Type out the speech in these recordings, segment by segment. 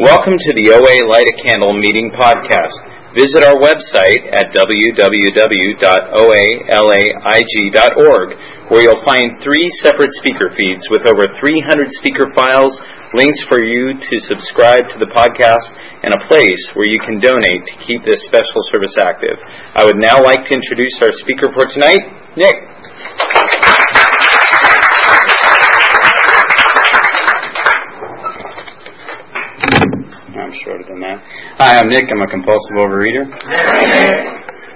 Welcome to the OA Light a Candle Meeting Podcast. Visit our website at www.oalaig.org where you'll find three separate speaker feeds with over 300 speaker files, links for you to subscribe to the podcast, and a place where you can donate to keep this special service active. I would now like to introduce our speaker for tonight, Nick. I'm shorter than that. Hi, I'm Nick. I'm a compulsive overeater.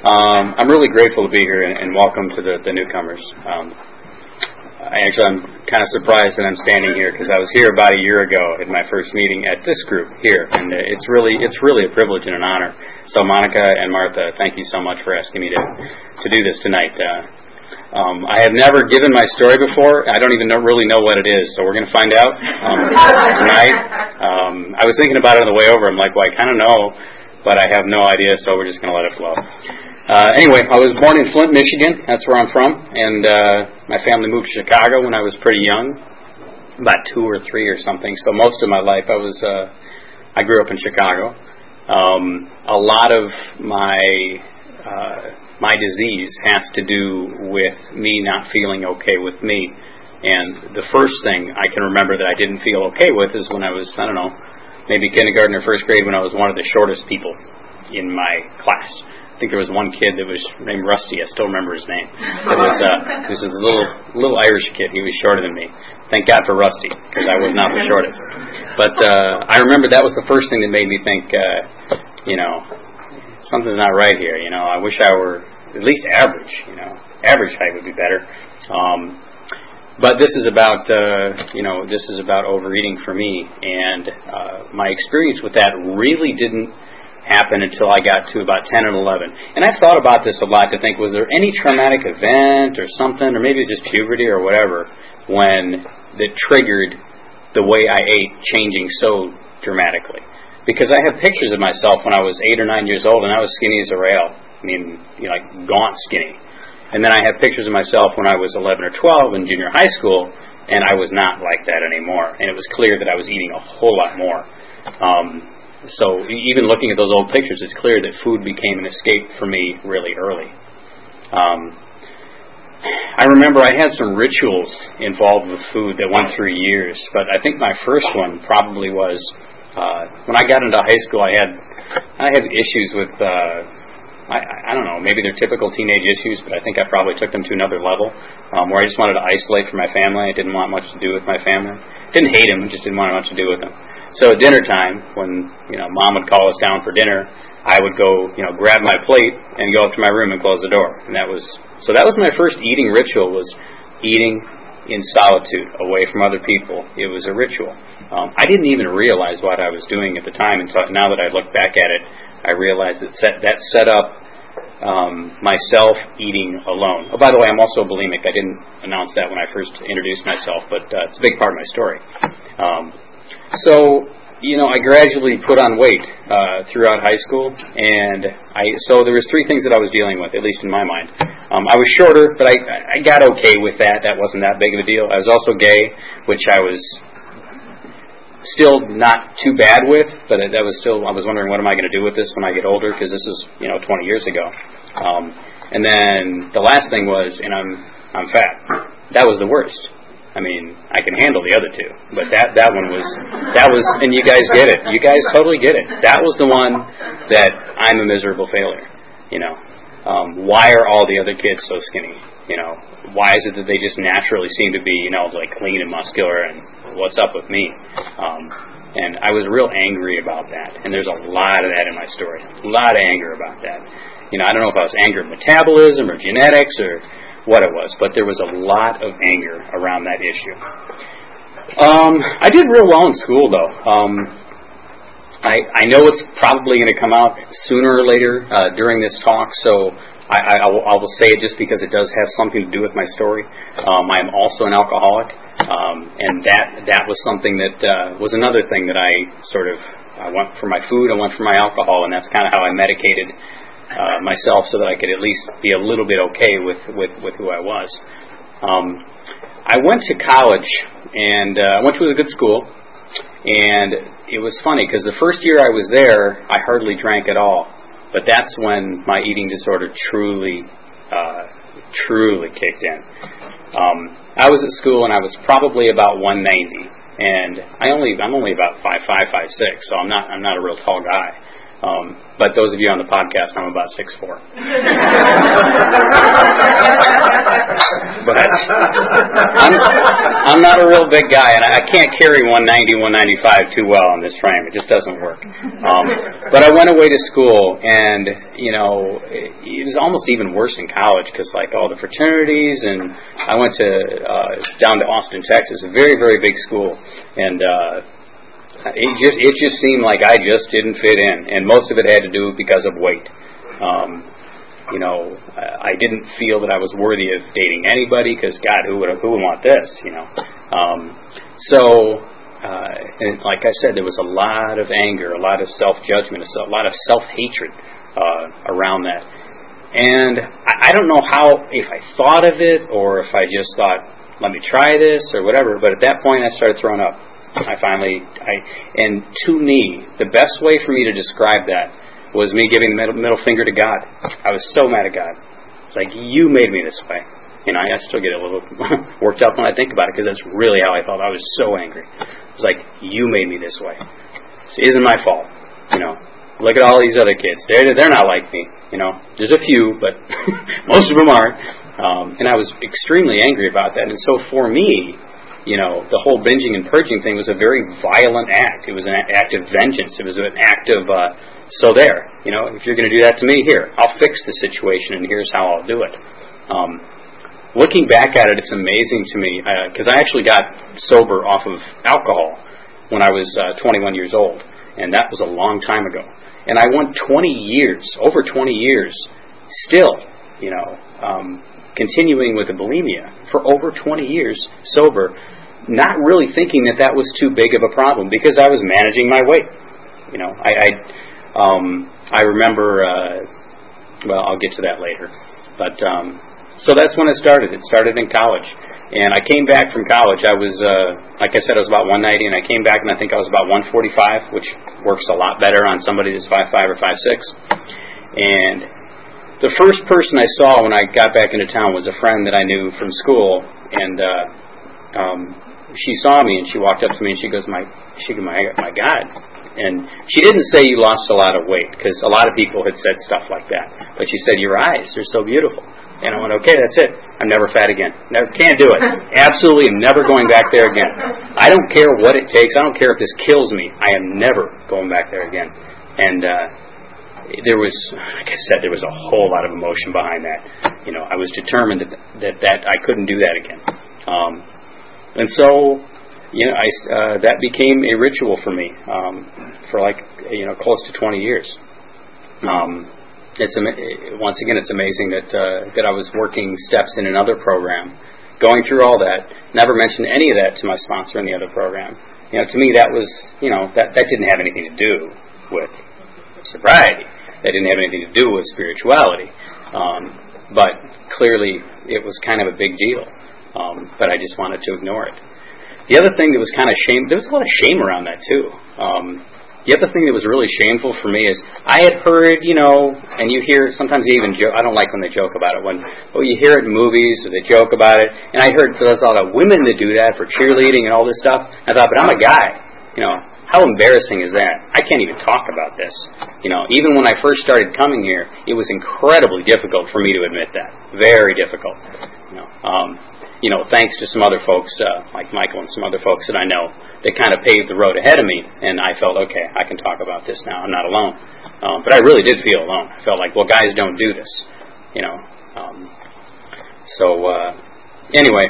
Um, I'm really grateful to be here and, and welcome to the, the newcomers. Um, I actually, I'm kind of surprised that I'm standing here because I was here about a year ago at my first meeting at this group here, and it's really it's really a privilege and an honor. So, Monica and Martha, thank you so much for asking me to to do this tonight. Uh, um, I have never given my story before. I don't even know, really know what it is, so we're going to find out um, tonight. Um, I was thinking about it on the way over. I'm like, well, I kind of know, but I have no idea, so we're just going to let it flow. Uh, anyway, I was born in Flint, Michigan. That's where I'm from, and uh, my family moved to Chicago when I was pretty young, about two or three or something. So most of my life, I was uh, I grew up in Chicago. Um, a lot of my uh, my disease has to do with me not feeling okay with me. And the first thing I can remember that I didn't feel okay with is when I was, I don't know, maybe kindergarten or first grade when I was one of the shortest people in my class. I think there was one kid that was named Rusty. I still remember his name. It was uh, this is a little little Irish kid. He was shorter than me. Thank God for Rusty because I was not the shortest. But uh, I remember that was the first thing that made me think, uh, you know, something's not right here. You know, I wish I were at least average. You know, average height would be better. Um, but this is about uh, you know this is about overeating for me, and uh, my experience with that really didn't happen until I got to about 10 and 11. And I thought about this a lot to think, was there any traumatic event or something, or maybe it's just puberty or whatever, when that triggered the way I ate changing so dramatically? Because I have pictures of myself when I was eight or nine years old, and I was skinny as a rail. I mean, you know, like gaunt skinny. And then I have pictures of myself when I was 11 or 12 in junior high school, and I was not like that anymore. And it was clear that I was eating a whole lot more. Um, so even looking at those old pictures, it's clear that food became an escape for me really early. Um, I remember I had some rituals involved with food that went through years, but I think my first one probably was uh, when I got into high school. I had I had issues with uh, I, I don't know maybe they're typical teenage issues, but I think I probably took them to another level um, where I just wanted to isolate from my family. I didn't want much to do with my family. Didn't hate them, just didn't want much to do with them. So at dinner time, when you know mom would call us down for dinner, I would go you know grab my plate and go up to my room and close the door. And that was so that was my first eating ritual was eating in solitude, away from other people. It was a ritual. Um, I didn't even realize what I was doing at the time until now that I look back at it, I realized that set, that set up um, myself eating alone. Oh, by the way, I'm also bulimic. I didn't announce that when I first introduced myself, but uh, it's a big part of my story. Um, so, you know, I gradually put on weight uh, throughout high school, and I so there was three things that I was dealing with, at least in my mind. Um, I was shorter, but I I got okay with that. That wasn't that big of a deal. I was also gay, which I was still not too bad with, but that was still I was wondering what am I going to do with this when I get older because this is you know 20 years ago. Um, and then the last thing was, and I'm I'm fat. That was the worst. I mean, I can handle the other two, but that that one was that was, and you guys get it. You guys totally get it. That was the one that I'm a miserable failure. You know, um, why are all the other kids so skinny? You know, why is it that they just naturally seem to be, you know, like lean and muscular, and what's up with me? Um, and I was real angry about that. And there's a lot of that in my story. A lot of anger about that. You know, I don't know if I was anger at metabolism or genetics or what it was, but there was a lot of anger around that issue. Um, I did real well in school, though. Um, I, I know it's probably going to come out sooner or later uh, during this talk, so I, I, will, I will say it just because it does have something to do with my story. Um, I am also an alcoholic, um, and that that was something that uh, was another thing that I sort of I went for my food, I went for my alcohol, and that's kind of how I medicated uh, myself so that I could at least be a little bit okay with, with, with who I was. Um, I went to college and uh, I went to a good school, and it was funny because the first year I was there, I hardly drank at all. But that's when my eating disorder truly, uh, truly kicked in. Um, I was at school and I was probably about 190, and I only I'm only about five five five six, so I'm not I'm not a real tall guy. Um, but those of you on the podcast, I'm about six four. but I'm, I'm not a real big guy, and I can't carry 190, 195 too well on this frame. It just doesn't work. Um, but I went away to school, and you know, it, it was almost even worse in college because like all the fraternities, and I went to uh, down to Austin, Texas, a very very big school, and. Uh, it just it just seemed like I just didn't fit in, and most of it had to do because of weight. Um, you know, I didn't feel that I was worthy of dating anybody because God, who would who would want this? You know, um, so uh, and like I said, there was a lot of anger, a lot of self judgment, a lot of self hatred uh, around that. And I, I don't know how if I thought of it or if I just thought, let me try this or whatever. But at that point, I started throwing up. I finally, I, and to me, the best way for me to describe that was me giving the middle, finger to God. I was so mad at God. It's like, you made me this way. You know, I still get a little worked up when I think about it because that's really how I felt. I was so angry. It was like, you made me this way. This isn't my fault. You know, look at all these other kids. They're, they're not like me. You know, there's a few, but most of them aren't. Um, and I was extremely angry about that. And so for me, you know, the whole binging and purging thing was a very violent act. It was an act of vengeance. It was an act of, uh, so there, you know, if you're going to do that to me, here, I'll fix the situation and here's how I'll do it. Um, looking back at it, it's amazing to me, because uh, I actually got sober off of alcohol when I was uh, 21 years old, and that was a long time ago. And I went 20 years, over 20 years, still, you know, um, continuing with the bulimia for over 20 years sober, not really thinking that that was too big of a problem because I was managing my weight. You know, I I, um, I remember. Uh, well, I'll get to that later. But um, so that's when it started. It started in college, and I came back from college. I was, uh, like I said, I was about 190, and I came back and I think I was about 145, which works a lot better on somebody that's 5'5 or 5'6. And the first person I saw when I got back into town was a friend that I knew from school, and uh, um, she saw me and she walked up to me and she goes, "My, she goes, my, my God." And she didn't say you lost a lot of weight because a lot of people had said stuff like that. But she said your eyes are so beautiful. And I went, okay, that's it. I'm never fat again. Never can't do it. Absolutely, I'm never going back there again. I don't care what it takes. I don't care if this kills me. I am never going back there again. And uh, there was, like I said, there was a whole lot of emotion behind that. You know, I was determined that that, that I couldn't do that again. Um, and so, you know, I, uh, that became a ritual for me um, for like you know close to 20 years. Um, it's once again, it's amazing that uh, that I was working steps in another program, going through all that. Never mentioned any of that to my sponsor in the other program. You know, to me, that was you know that that didn't have anything to do with sobriety. That didn't have anything to do with spirituality. Um, but clearly, it was kind of a big deal um, but I just wanted to ignore it. The other thing that was kind of shame, there was a lot of shame around that too. Um, the other thing that was really shameful for me is I had heard, you know, and you hear sometimes even joke. I don't like when they joke about it. When oh, you hear it in movies or they joke about it. And I heard there's a lot of women that do that for cheerleading and all this stuff. I thought, but I'm a guy. You know, how embarrassing is that? I can't even talk about this. You know, even when I first started coming here, it was incredibly difficult for me to admit that. Very difficult. You know, um, you know, thanks to some other folks, uh, like Michael and some other folks that I know, that kind of paved the road ahead of me, and I felt, okay, I can talk about this now. I'm not alone. Um, but I really did feel alone. I felt like, well, guys don't do this, you know. Um, so uh, anyway,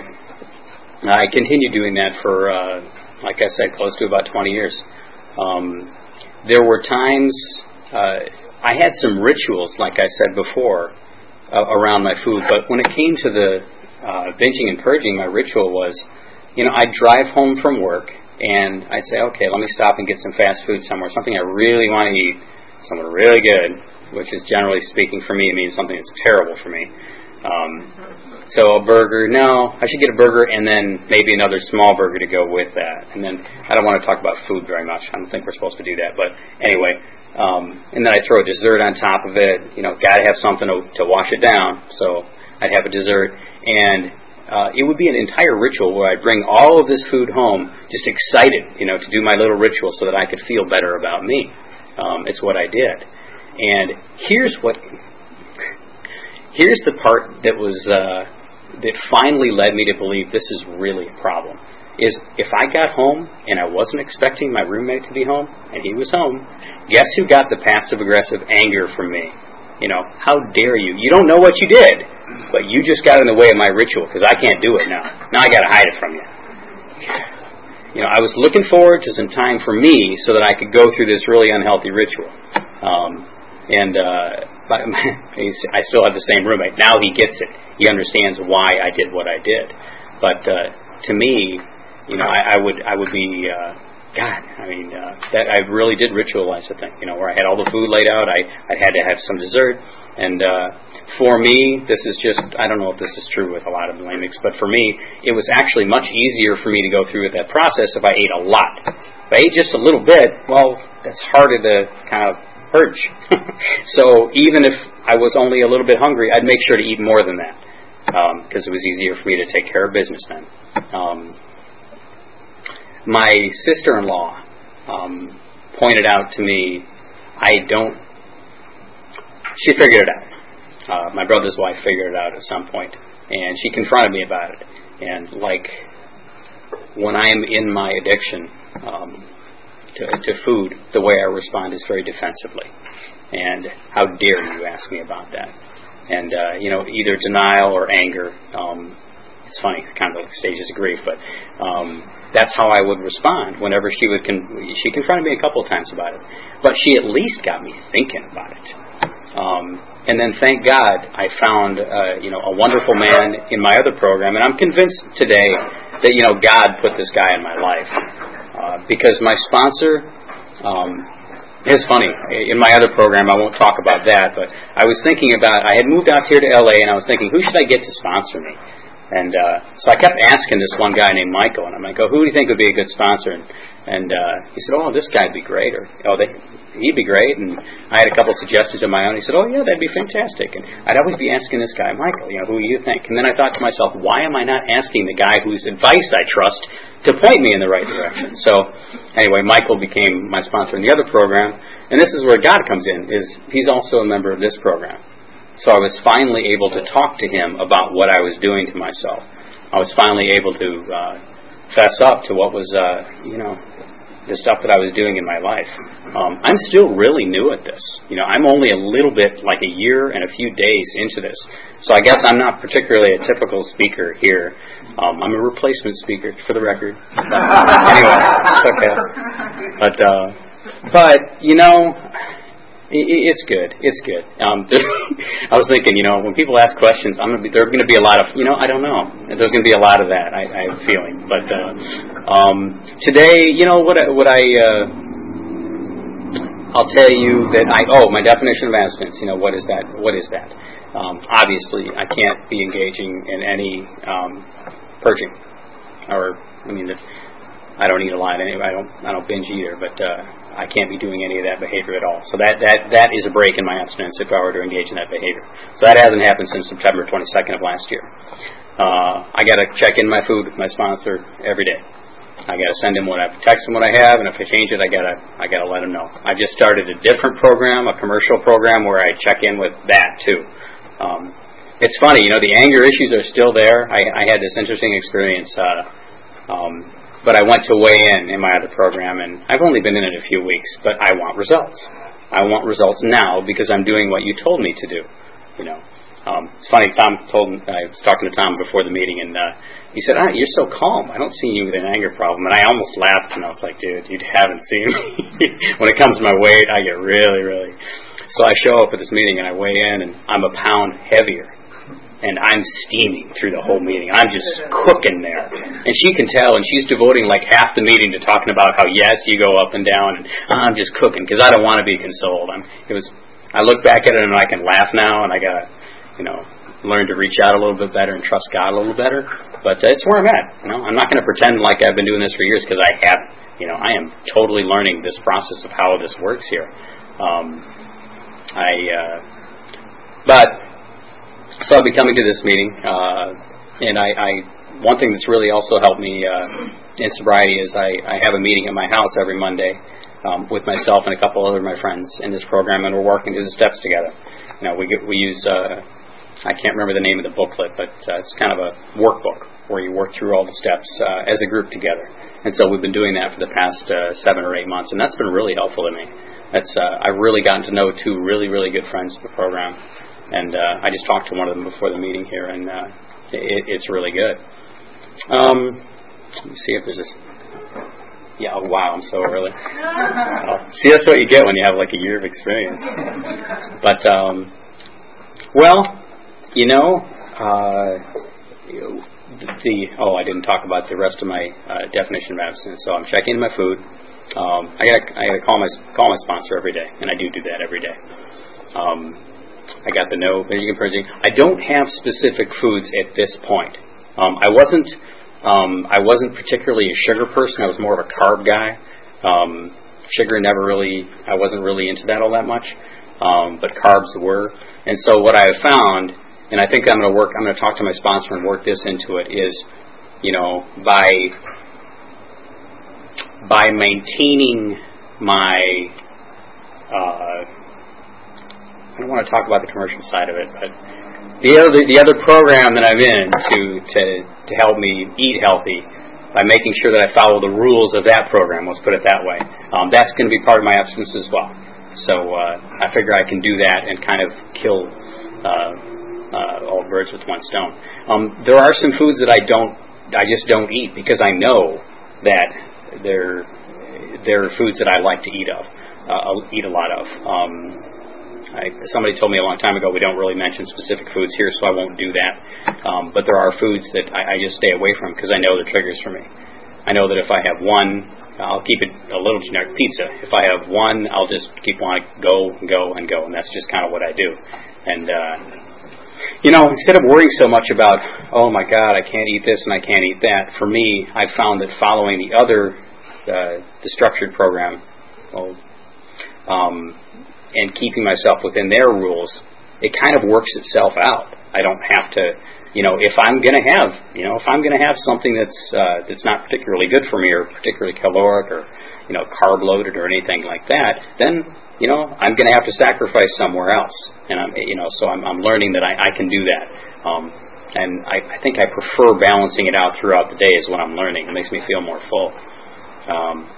I continued doing that for, uh, like I said, close to about 20 years. Um, there were times uh, I had some rituals, like I said before, uh, around my food, but when it came to the uh, binging and purging, my ritual was, you know, I'd drive home from work and I'd say, okay, let me stop and get some fast food somewhere, something I really want to eat, something really good, which is generally speaking for me, it means something that's terrible for me. Um, so a burger, no, I should get a burger and then maybe another small burger to go with that. And then I don't want to talk about food very much. I don't think we're supposed to do that. But anyway, um, and then I throw a dessert on top of it. You know, got to have something to, to wash it down. So I'd have a dessert, and uh, it would be an entire ritual where I'd bring all of this food home, just excited, you know, to do my little ritual so that I could feel better about me. Um, it's what I did. And here's what here's the part that was uh, that finally led me to believe this is really a problem. Is if I got home and I wasn't expecting my roommate to be home and he was home, guess who got the passive aggressive anger from me? You know, how dare you? You don't know what you did, but you just got in the way of my ritual because I can't do it now. Now I got to hide it from you. You know, I was looking forward to some time for me so that I could go through this really unhealthy ritual. Um, and uh, but I still have the same roommate. Now he gets it. He understands why I did what I did. But uh, to me, you know, I, I would I would be. Uh, God, I mean, uh, that I really did ritualize the thing. You know, where I had all the food laid out, I I had to have some dessert, and uh, for me, this is just I don't know if this is true with a lot of bulimics, but for me, it was actually much easier for me to go through with that process if I ate a lot. If I ate just a little bit, well, that's harder to kind of purge. so even if I was only a little bit hungry, I'd make sure to eat more than that because um, it was easier for me to take care of business then. Um, my sister-in-law um, pointed out to me, I don't. She figured it out. Uh, my brother's wife figured it out at some point, and she confronted me about it. And like when I'm in my addiction, um, to, to food, the way I respond is very defensively. And how dare you ask me about that? And, uh, you know, either denial or anger. Um, it's funny, kind of like stages of grief, but um, that's how I would respond whenever she would. Con- she confronted me a couple of times about it, but she at least got me thinking about it. Um, and then, thank God, I found uh, you know a wonderful man in my other program, and I'm convinced today that you know God put this guy in my life. Uh, because my sponsor, um, it's funny. In my other program, I won't talk about that, but I was thinking about. I had moved out here to LA, and I was thinking, who should I get to sponsor me? And uh, so I kept asking this one guy named Michael, and I'm like, "Oh, who do you think would be a good sponsor?" And, and uh, he said, "Oh, this guy'd be great," or "Oh, they, he'd be great." And I had a couple of suggestions of my own. He said, "Oh, yeah, that'd be fantastic." And I'd always be asking this guy, Michael, you know, who do you think? And then I thought to myself, why am I not asking the guy whose advice I trust to point me in the right direction. So anyway, Michael became my sponsor in the other program, and this is where God comes in. Is he's also a member of this program. So I was finally able to talk to him about what I was doing to myself. I was finally able to uh, fess up to what was, uh, you know, the stuff that I was doing in my life. Um, I'm still really new at this. You know, I'm only a little bit, like a year and a few days into this. So I guess I'm not particularly a typical speaker here. Um, I'm a replacement speaker, for the record. But anyway, it's okay. But uh, but you know, it's good. It's good. Um, I was thinking, you know, when people ask questions, I'm gonna be, there's going to be a lot of, you know, I don't know. There's going to be a lot of that. I, I have a feeling. But uh, um, today, you know, what I, what I uh, I'll tell you that I oh my definition of abstinence. You know, what is that? What is that? Um, obviously, I can't be engaging in any um, purging, or I mean, I don't eat a lot anyway. I don't I don't binge either, but uh, I can't be doing any of that behavior at all. So that that that is a break in my abstinence if I were to engage in that behavior. So that hasn't happened since September 22nd of last year. Uh, I got to check in my food with my sponsor every day. I got to send him what I text him what I have, and if I change it, I gotta I gotta let him know. I just started a different program, a commercial program where I check in with that too. Um, it's funny, you know, the anger issues are still there. I, I had this interesting experience, uh, um, but I went to weigh in in my other program, and I've only been in it a few weeks, but I want results. I want results now because I'm doing what you told me to do. You know, um, it's funny. Tom told me, I was talking to Tom before the meeting, and uh, he said, ah, "You're so calm. I don't see you with an anger problem." And I almost laughed, and I was like, "Dude, you haven't seen me. when it comes to my weight, I get really, really." So I show up at this meeting and I weigh in, and I'm a pound heavier and I'm steaming through the whole meeting. I'm just cooking there. And she can tell, and she's devoting like half the meeting to talking about how, yes, you go up and down, and I'm just cooking because I don't want to be consoled. I'm, it was, I look back at it and I can laugh now, and I got, you know, learned to reach out a little bit better and trust God a little better. But uh, it's where I'm at. You know, I'm not going to pretend like I've been doing this for years because I haven't. You know, I am totally learning this process of how this works here. Um, I, uh, but so I'll be coming to this meeting, uh, and I, I one thing that's really also helped me uh, in sobriety is I, I have a meeting at my house every Monday um, with myself and a couple other of my friends in this program, and we're working through the steps together. You know, we get, we use uh, I can't remember the name of the booklet, but uh, it's kind of a workbook where you work through all the steps uh, as a group together. And so we've been doing that for the past uh, seven or eight months, and that's been really helpful to me. That's uh, I've really gotten to know two really really good friends in the program, and uh, I just talked to one of them before the meeting here, and uh, it, it's really good. Um, let me see if there's this. Yeah, oh, wow, I'm so early. Oh, see, that's what you get when you have like a year of experience. But, um, well, you know, uh, the oh, I didn't talk about the rest of my uh, definition of abstinence. So I'm checking my food. Um, I got I got to call my call my sponsor every day, and I do do that every day. Um, I got the no vegan purging. I don't have specific foods at this point. Um, I wasn't um, I wasn't particularly a sugar person. I was more of a carb guy. Um, sugar never really I wasn't really into that all that much, um, but carbs were. And so what I have found and I think I'm going to work. I'm going to talk to my sponsor and work this into it. Is you know by by maintaining my uh, I don't want to talk about the commercial side of it, but the other the other program that I'm in to to to help me eat healthy by making sure that I follow the rules of that program. Let's put it that way. Um, that's going to be part of my abstinence as well. So uh, I figure I can do that and kind of kill uh, uh, all birds with one stone. Um, there are some foods that I don't, I just don't eat because I know that they're they're foods that I like to eat of, uh, eat a lot of. Um, I, somebody told me a long time ago we don't really mention specific foods here, so I won't do that. Um, but there are foods that I, I just stay away from because I know they're triggers for me. I know that if I have one, I'll keep it a little generic pizza. If I have one, I'll just keep to go and go and go, and that's just kind of what I do. And uh, you know, instead of worrying so much about, oh my God, I can't eat this and I can't eat that, for me, I've found that following the other, uh, the structured program, well, um, and keeping myself within their rules, it kind of works itself out. I don't have to, you know, if I'm going to have, you know, if I'm going to have something that's uh, that's not particularly good for me or particularly caloric or you know, carb loaded or anything like that, then you know I'm going to have to sacrifice somewhere else. And I'm you know so I'm, I'm learning that I, I can do that. Um, and I, I think I prefer balancing it out throughout the day is what I'm learning. It makes me feel more full. Um,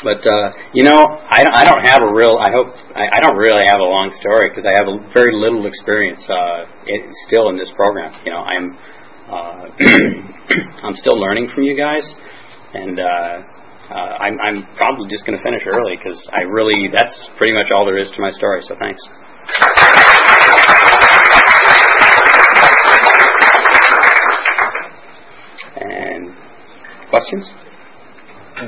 but uh, you know, I, I don't have a real. I hope I, I don't really have a long story because I have a very little experience uh, it, still in this program. You know, I'm uh, I'm still learning from you guys, and uh, uh, I'm, I'm probably just going to finish early because I really, that's pretty much all there is to my story, so thanks. And questions?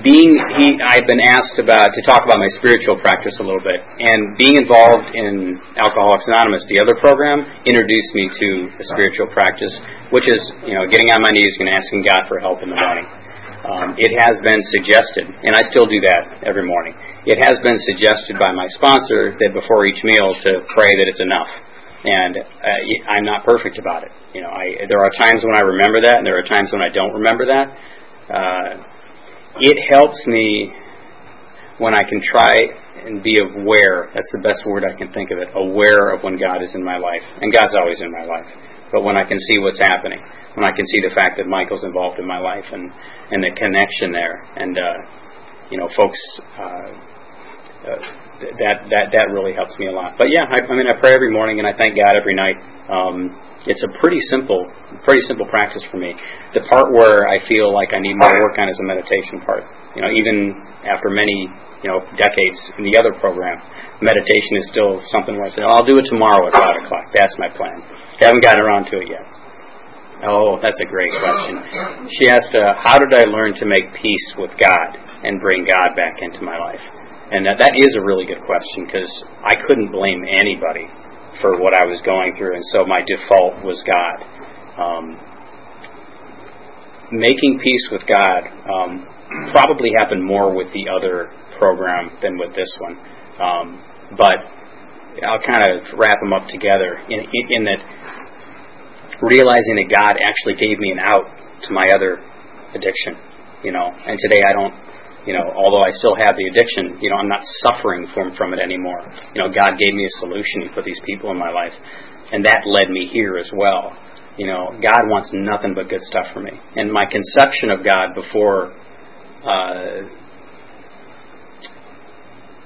Being, he, I've been asked about to talk about my spiritual practice a little bit, and being involved in Alcoholics Anonymous, the other program, introduced me to the spiritual practice, which is, you know, getting on my knees and asking God for help in the morning. Um, it has been suggested, and I still do that every morning. It has been suggested by my sponsor that before each meal to pray that it's enough, and uh, I'm not perfect about it. You know, I, there are times when I remember that, and there are times when I don't remember that. Uh, it helps me when I can try and be aware. That's the best word I can think of it. Aware of when God is in my life, and God's always in my life. But when I can see what's happening, when I can see the fact that Michael's involved in my life, and and the connection there. And uh, you know, folks, uh, uh, that that that really helps me a lot. But yeah, I, I mean, I pray every morning and I thank God every night. Um, it's a pretty simple, pretty simple practice for me. The part where I feel like I need more work on is the meditation part. You know, even after many, you know, decades in the other program, meditation is still something where I say, oh, I'll do it tomorrow at five o'clock. That's my plan. haven't gotten around to it yet. Oh, that's a great question. She asked, uh, How did I learn to make peace with God and bring God back into my life? And that, that is a really good question because I couldn't blame anybody for what I was going through, and so my default was God. Um, making peace with God um, probably happened more with the other program than with this one, um, but I'll kind of wrap them up together in, in, in that realizing that God actually gave me an out to my other addiction, you know, and today I don't you know, although I still have the addiction, you know, I'm not suffering from from it anymore. You know, God gave me a solution. He put these people in my life, and that led me here as well. You know, God wants nothing but good stuff for me. And my conception of God before, uh,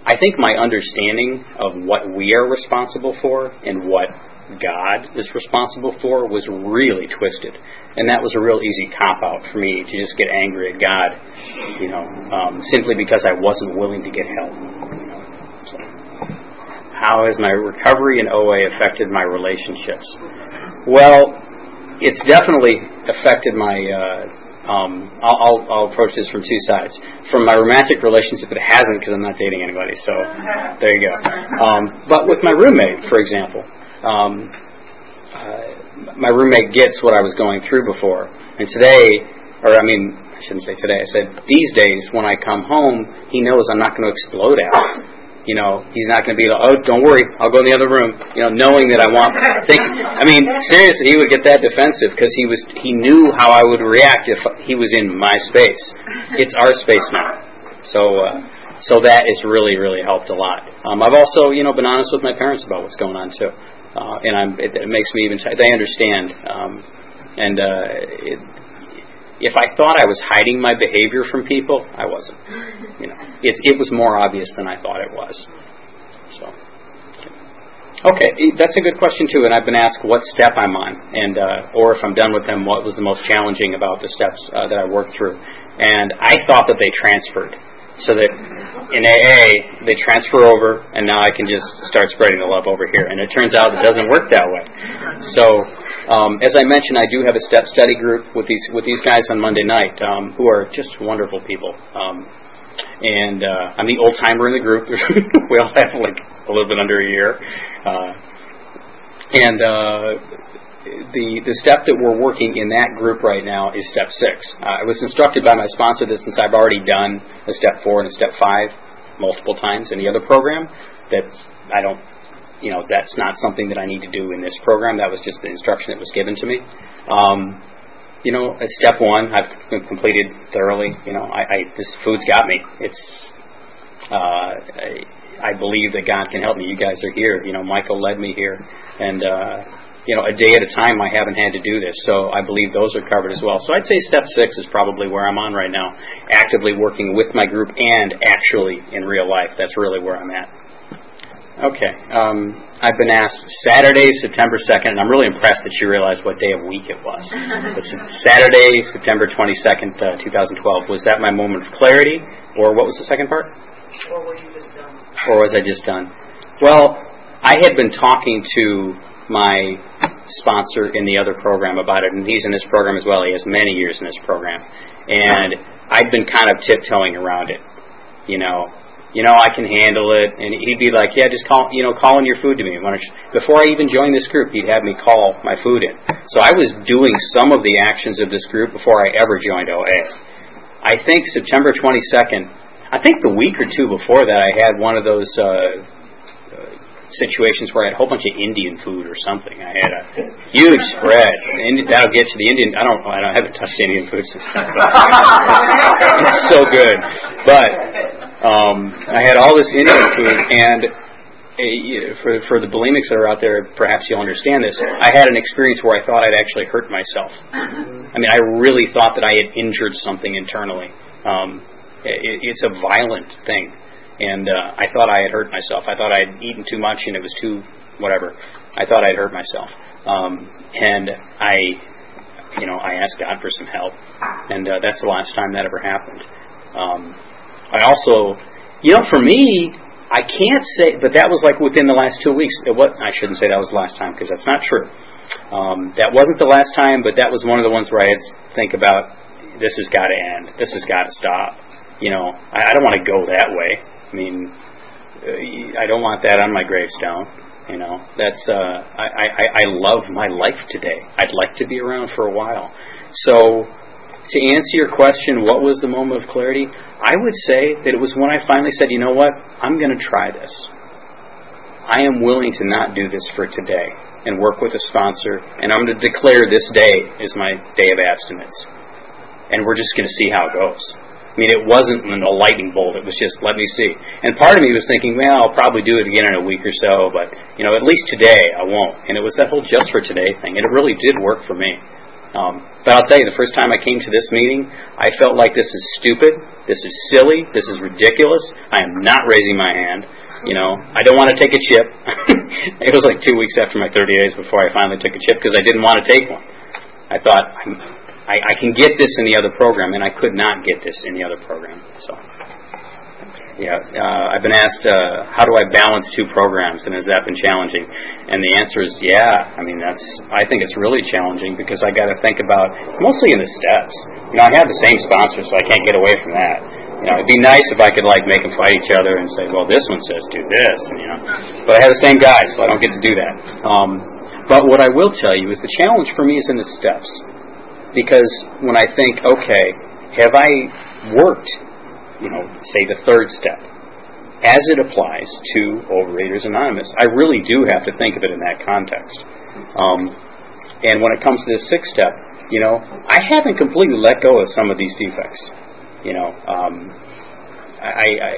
I think my understanding of what we are responsible for and what God is responsible for was really twisted. And that was a real easy cop out for me to just get angry at God, you know, um, simply because I wasn't willing to get help. How has my recovery in OA affected my relationships? Well, it's definitely affected my. Uh, um, I'll, I'll, I'll approach this from two sides. From my romantic relationship, it hasn't because I'm not dating anybody. So there you go. Um, but with my roommate, for example, um, uh, my roommate gets what I was going through before. And today, or I mean, I shouldn't say today. I said these days when I come home, he knows I'm not going to explode out. You know, he's not going to be like, oh, don't worry, I'll go in the other room. You know, knowing that I want. Think, I mean, seriously, he would get that defensive because he was he knew how I would react if he was in my space. It's our space now. So. Uh, so that has really, really helped a lot. Um, I've also, you know, been honest with my parents about what's going on too uh, and I'm, it, it makes me even. They understand, um, and uh, it, if I thought I was hiding my behavior from people, I wasn't. You know, it, it was more obvious than I thought it was. So, okay, that's a good question too. And I've been asked what step I'm on, and uh, or if I'm done with them, what was the most challenging about the steps uh, that I worked through. And I thought that they transferred so that in AA they transfer over, and now I can just start spreading the love over here. And it turns out it doesn't work that way. So, um, as I mentioned, I do have a step study group with these with these guys on Monday night, um, who are just wonderful people. Um, and uh, I'm the old timer in the group. we all have like a little bit under a year, uh, and uh, the the step that we're working in that group right now is step six. Uh, I was instructed by my sponsor that since I've already done a step four and a step five multiple times in the other program, that I don't, you know, that's not something that I need to do in this program. That was just the instruction that was given to me. Um, you know, at step one, I've completed thoroughly. You know, I, I this food's got me. It's uh, I, I believe that God can help me. You guys are here. You know, Michael led me here, and uh, you know, a day at a time, I haven't had to do this. So I believe those are covered as well. So I'd say step six is probably where I'm on right now, actively working with my group and actually in real life. That's really where I'm at. Okay. Um, I've been asked Saturday, September 2nd, and I'm really impressed that you realized what day of week it was. Saturday, September 22nd, uh, 2012. Was that my moment of clarity, or what was the second part? Or were you just done? Or was I just done? Well, I had been talking to my sponsor in the other program about it, and he's in this program as well. He has many years in this program, and I'd been kind of tiptoeing around it, you know. You know, I can handle it, and he'd be like, "Yeah, just call, you know, call in your food to me." Before I even joined this group, he'd have me call my food in. So I was doing some of the actions of this group before I ever joined OA. I think September 22nd. I think the week or two before that, I had one of those uh, situations where I had a whole bunch of Indian food or something. I had a huge spread. And that'll get you the Indian. I don't. I, don't, I haven't touched Indian food since then. it's so good. But um, I had all this Indian food, and uh, for for the bulimics that are out there, perhaps you'll understand this. I had an experience where I thought I'd actually hurt myself. I mean, I really thought that I had injured something internally. Um, it, it's a violent thing and uh, I thought I had hurt myself. I thought I had eaten too much and it was too whatever. I thought I'd hurt myself, um, and I, you know, I asked God for some help, and uh, that's the last time that ever happened. Um, I also, you know, for me, I can't say, but that was like within the last two weeks. Was, I shouldn't say that was the last time because that's not true. Um, that wasn't the last time, but that was one of the ones where I had to think about this has got to end. This has got to stop. You know, I, I don't want to go that way. I mean, uh, I don't want that on my gravestone. You know, that's uh, I, I I love my life today. I'd like to be around for a while. So, to answer your question, what was the moment of clarity? I would say that it was when I finally said, you know what, I'm going to try this. I am willing to not do this for today and work with a sponsor, and I'm going to declare this day is my day of abstinence. And we're just going to see how it goes. I mean, it wasn't a lightning bolt. It was just, let me see. And part of me was thinking, well, I'll probably do it again in a week or so, but, you know, at least today I won't. And it was that whole just for today thing. And it really did work for me. Um, but I'll tell you, the first time I came to this meeting, I felt like this is stupid, this is silly, this is ridiculous. I am not raising my hand. You know, I don't want to take a chip. it was like two weeks after my 30 days before I finally took a chip because I didn't want to take one. I thought I, I can get this in the other program, and I could not get this in the other program. So, yeah, uh, I've been asked uh, how do I balance two programs, and has that been challenging? And the answer is yeah. I mean, that's I think it's really challenging because I got to think about mostly in the steps. You know, I have the same sponsor, so I can't get away from that you know, it'd be nice if I could like make them fight each other and say, well, this one says do this, and, you know. But I have the same guy, so I don't get to do that. Um, but what I will tell you is the challenge for me is in the steps, because when I think, okay, have I worked, you know, say the third step, as it applies to Overeaters Anonymous, I really do have to think of it in that context. Um, and when it comes to the sixth step, you know, I haven't completely let go of some of these defects you know, um, I, I,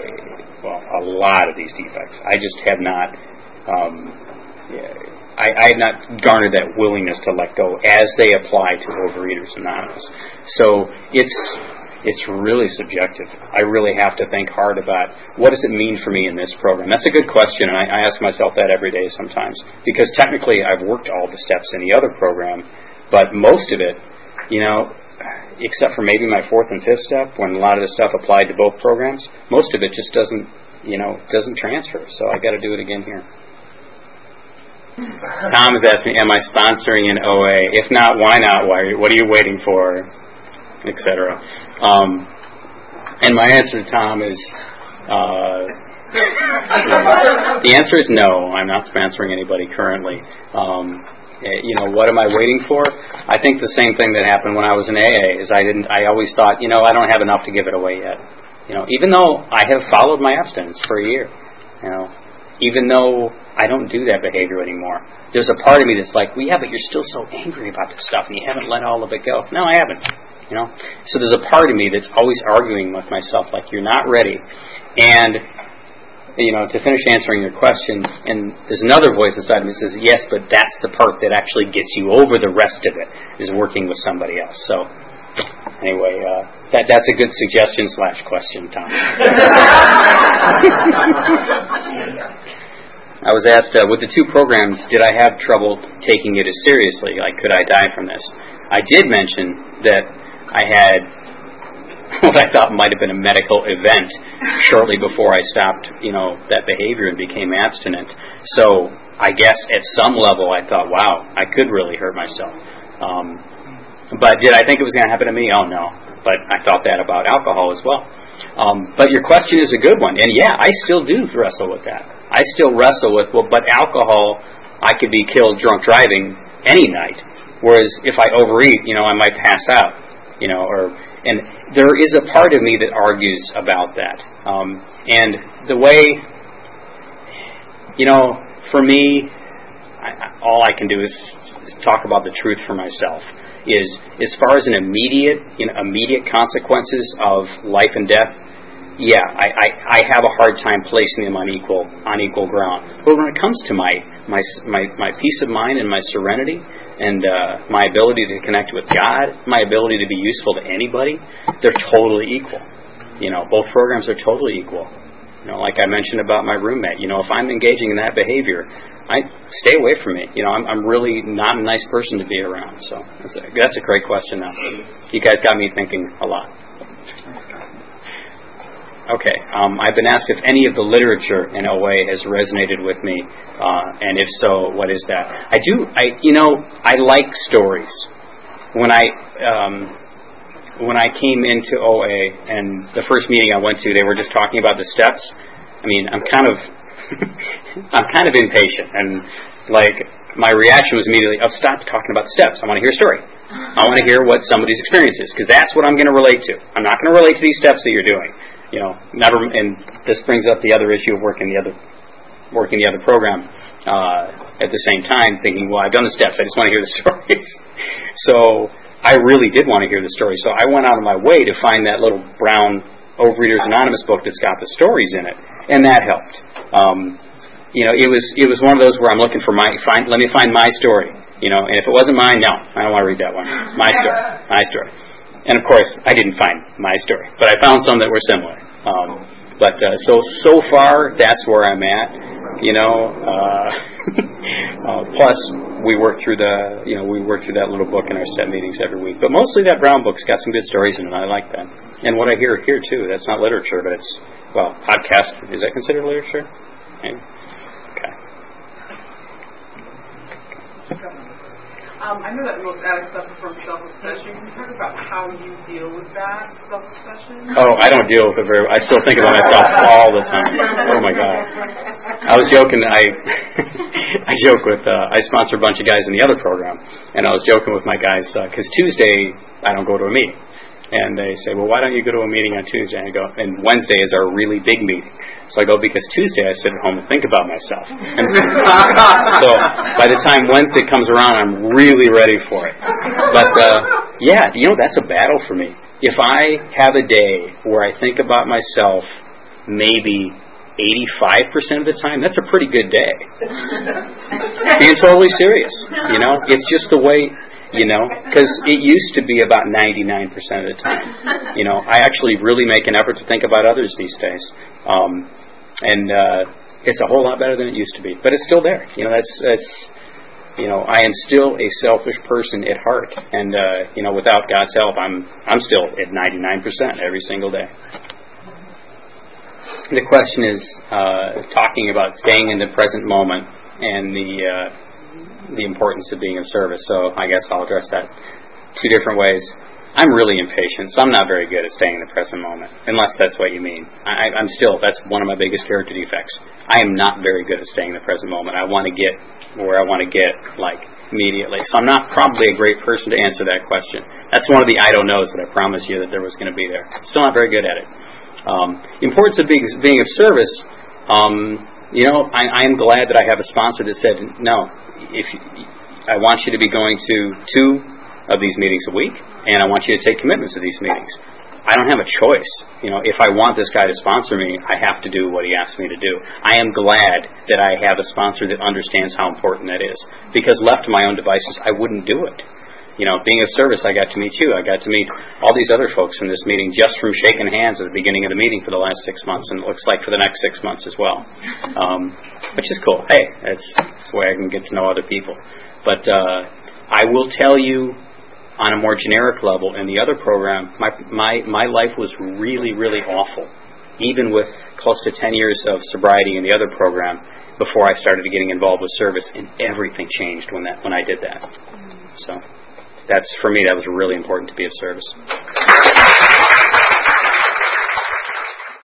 well, a lot of these defects. I just have not, um, I, I have not garnered that willingness to let go as they apply to Overeaters Anonymous. So it's it's really subjective. I really have to think hard about what does it mean for me in this program. That's a good question, and I, I ask myself that every day sometimes because technically I've worked all the steps in the other program, but most of it, you know, except for maybe my fourth and fifth step, when a lot of the stuff applied to both programs, most of it just doesn't, you know, doesn't transfer. So I got to do it again here. Tom has asked me, "Am I sponsoring an OA? If not, why not? Why? What are you waiting for?" Etc. Um, and my answer to Tom is, uh, the answer is no. I'm not sponsoring anybody currently. Um, Eh, you know, what am I waiting for? I think the same thing that happened when I was in AA is I didn't. I always thought, you know, I don't have enough to give it away yet. You know, even though I have followed my abstinence for a year, you know, even though I don't do that behavior anymore, there's a part of me that's like, well, yeah, but you're still so angry about this stuff and you haven't let all of it go. No, I haven't. You know, so there's a part of me that's always arguing with myself, like you're not ready. And you know, to finish answering your question, and there's another voice inside me that says, yes, but that's the part that actually gets you over the rest of it, is working with somebody else. So, anyway, uh, that, that's a good suggestion slash question, Tom. I was asked, uh, with the two programs, did I have trouble taking it as seriously? Like, could I die from this? I did mention that I had what I thought might have been a medical event shortly before I stopped, you know, that behavior and became abstinent. So I guess at some level I thought, wow, I could really hurt myself. Um, but did I think it was going to happen to me? Oh no. But I thought that about alcohol as well. Um, but your question is a good one, and yeah, I still do wrestle with that. I still wrestle with well, but alcohol, I could be killed drunk driving any night. Whereas if I overeat, you know, I might pass out, you know, or and there is a part of me that argues about that. Um, and the way, you know, for me, I, all I can do is talk about the truth for myself. Is as far as an immediate, you know, immediate consequences of life and death. Yeah, I, I, I have a hard time placing them on equal on equal ground. But when it comes to my my my, my peace of mind and my serenity, and uh, my ability to connect with God, my ability to be useful to anybody, they're totally equal. You know, both programs are totally equal. You know, like I mentioned about my roommate, you know, if I'm engaging in that behavior, I stay away from me. You know, I'm, I'm really not a nice person to be around. So that's a, that's a great question. Now, you guys got me thinking a lot. Okay. Um, I've been asked if any of the literature in OA has resonated with me, uh, and if so, what is that? I do. I you know I like stories. When I um, when I came into OA and the first meeting I went to, they were just talking about the steps. I mean, I'm kind of I'm kind of impatient, and like my reaction was immediately, "Oh, stop talking about steps. I want to hear a story. I want to hear what somebody's experience is because that's what I'm going to relate to. I'm not going to relate to these steps that you're doing. You know, never. And this brings up the other issue of working the other working the other program uh, at the same time, thinking, well, I've done the steps. I just want to hear the stories. so I really did want to hear the stories. So I went out of my way to find that little brown Overeaters Anonymous book that's got the stories in it, and that helped. Um, you know, it was it was one of those where I'm looking for my find. Let me find my story. You know, and if it wasn't mine, no, I don't want to read that one. My story, my story. And of course, I didn't find my story, but I found some that were similar. Um, but uh, so so far, that's where I'm at. You know, uh, uh, plus we work through the you know we work through that little book in our step meetings every week. But mostly that brown book's got some good stories in it. I like that. And what I hear here too, that's not literature, but it's well podcast. Is that considered literature? Maybe. Um, I know that most addicts suffer from self-obsession. Can you talk about how you deal with that self-obsession? Oh, I don't deal with it very. I still think about myself all the time. Oh my god! I was joking. I I joke with. Uh, I sponsor a bunch of guys in the other program, and I was joking with my guys because uh, Tuesday I don't go to a meeting. And they say, well, why don't you go to a meeting on Tuesday? And I go, and Wednesday is our really big meeting. So I go, because Tuesday I sit at home and think about myself. And so by the time Wednesday comes around, I'm really ready for it. But, uh, yeah, you know, that's a battle for me. If I have a day where I think about myself maybe 85% of the time, that's a pretty good day. Being totally serious. You know, it's just the way you know, because it used to be about 99% of the time. You know, I actually really make an effort to think about others these days, um, and uh, it's a whole lot better than it used to be. But it's still there. You know, that's that's you know, I am still a selfish person at heart, and uh, you know, without God's help, I'm I'm still at 99% every single day. The question is uh, talking about staying in the present moment and the uh, the importance of being of service. So I guess I'll address that two different ways. I'm really impatient, so I'm not very good at staying in the present moment, unless that's what you mean. I, I'm still, that's one of my biggest character defects. I am not very good at staying in the present moment. I want to get where I want to get, like, immediately. So I'm not probably a great person to answer that question. That's one of the I don't knows that I promised you that there was going to be there. Still not very good at it. Um, importance of being, being of service, um, you know, I, I am glad that I have a sponsor that said, no, if you, I want you to be going to two of these meetings a week, and I want you to take commitments to these meetings. I don't have a choice. You know, if I want this guy to sponsor me, I have to do what he asks me to do. I am glad that I have a sponsor that understands how important that is. Because left to my own devices, I wouldn't do it you know, being of service, I got to meet you. I got to meet all these other folks from this meeting just from shaking hands at the beginning of the meeting for the last six months, and it looks like for the next six months as well, um, which is cool. Hey, that's, the way I can get to know other people. But uh, I will tell you, on a more generic level, in the other program, my my my life was really really awful, even with close to ten years of sobriety in the other program. Before I started getting involved with service, and everything changed when that when I did that. So that's for me that was really important to be of service.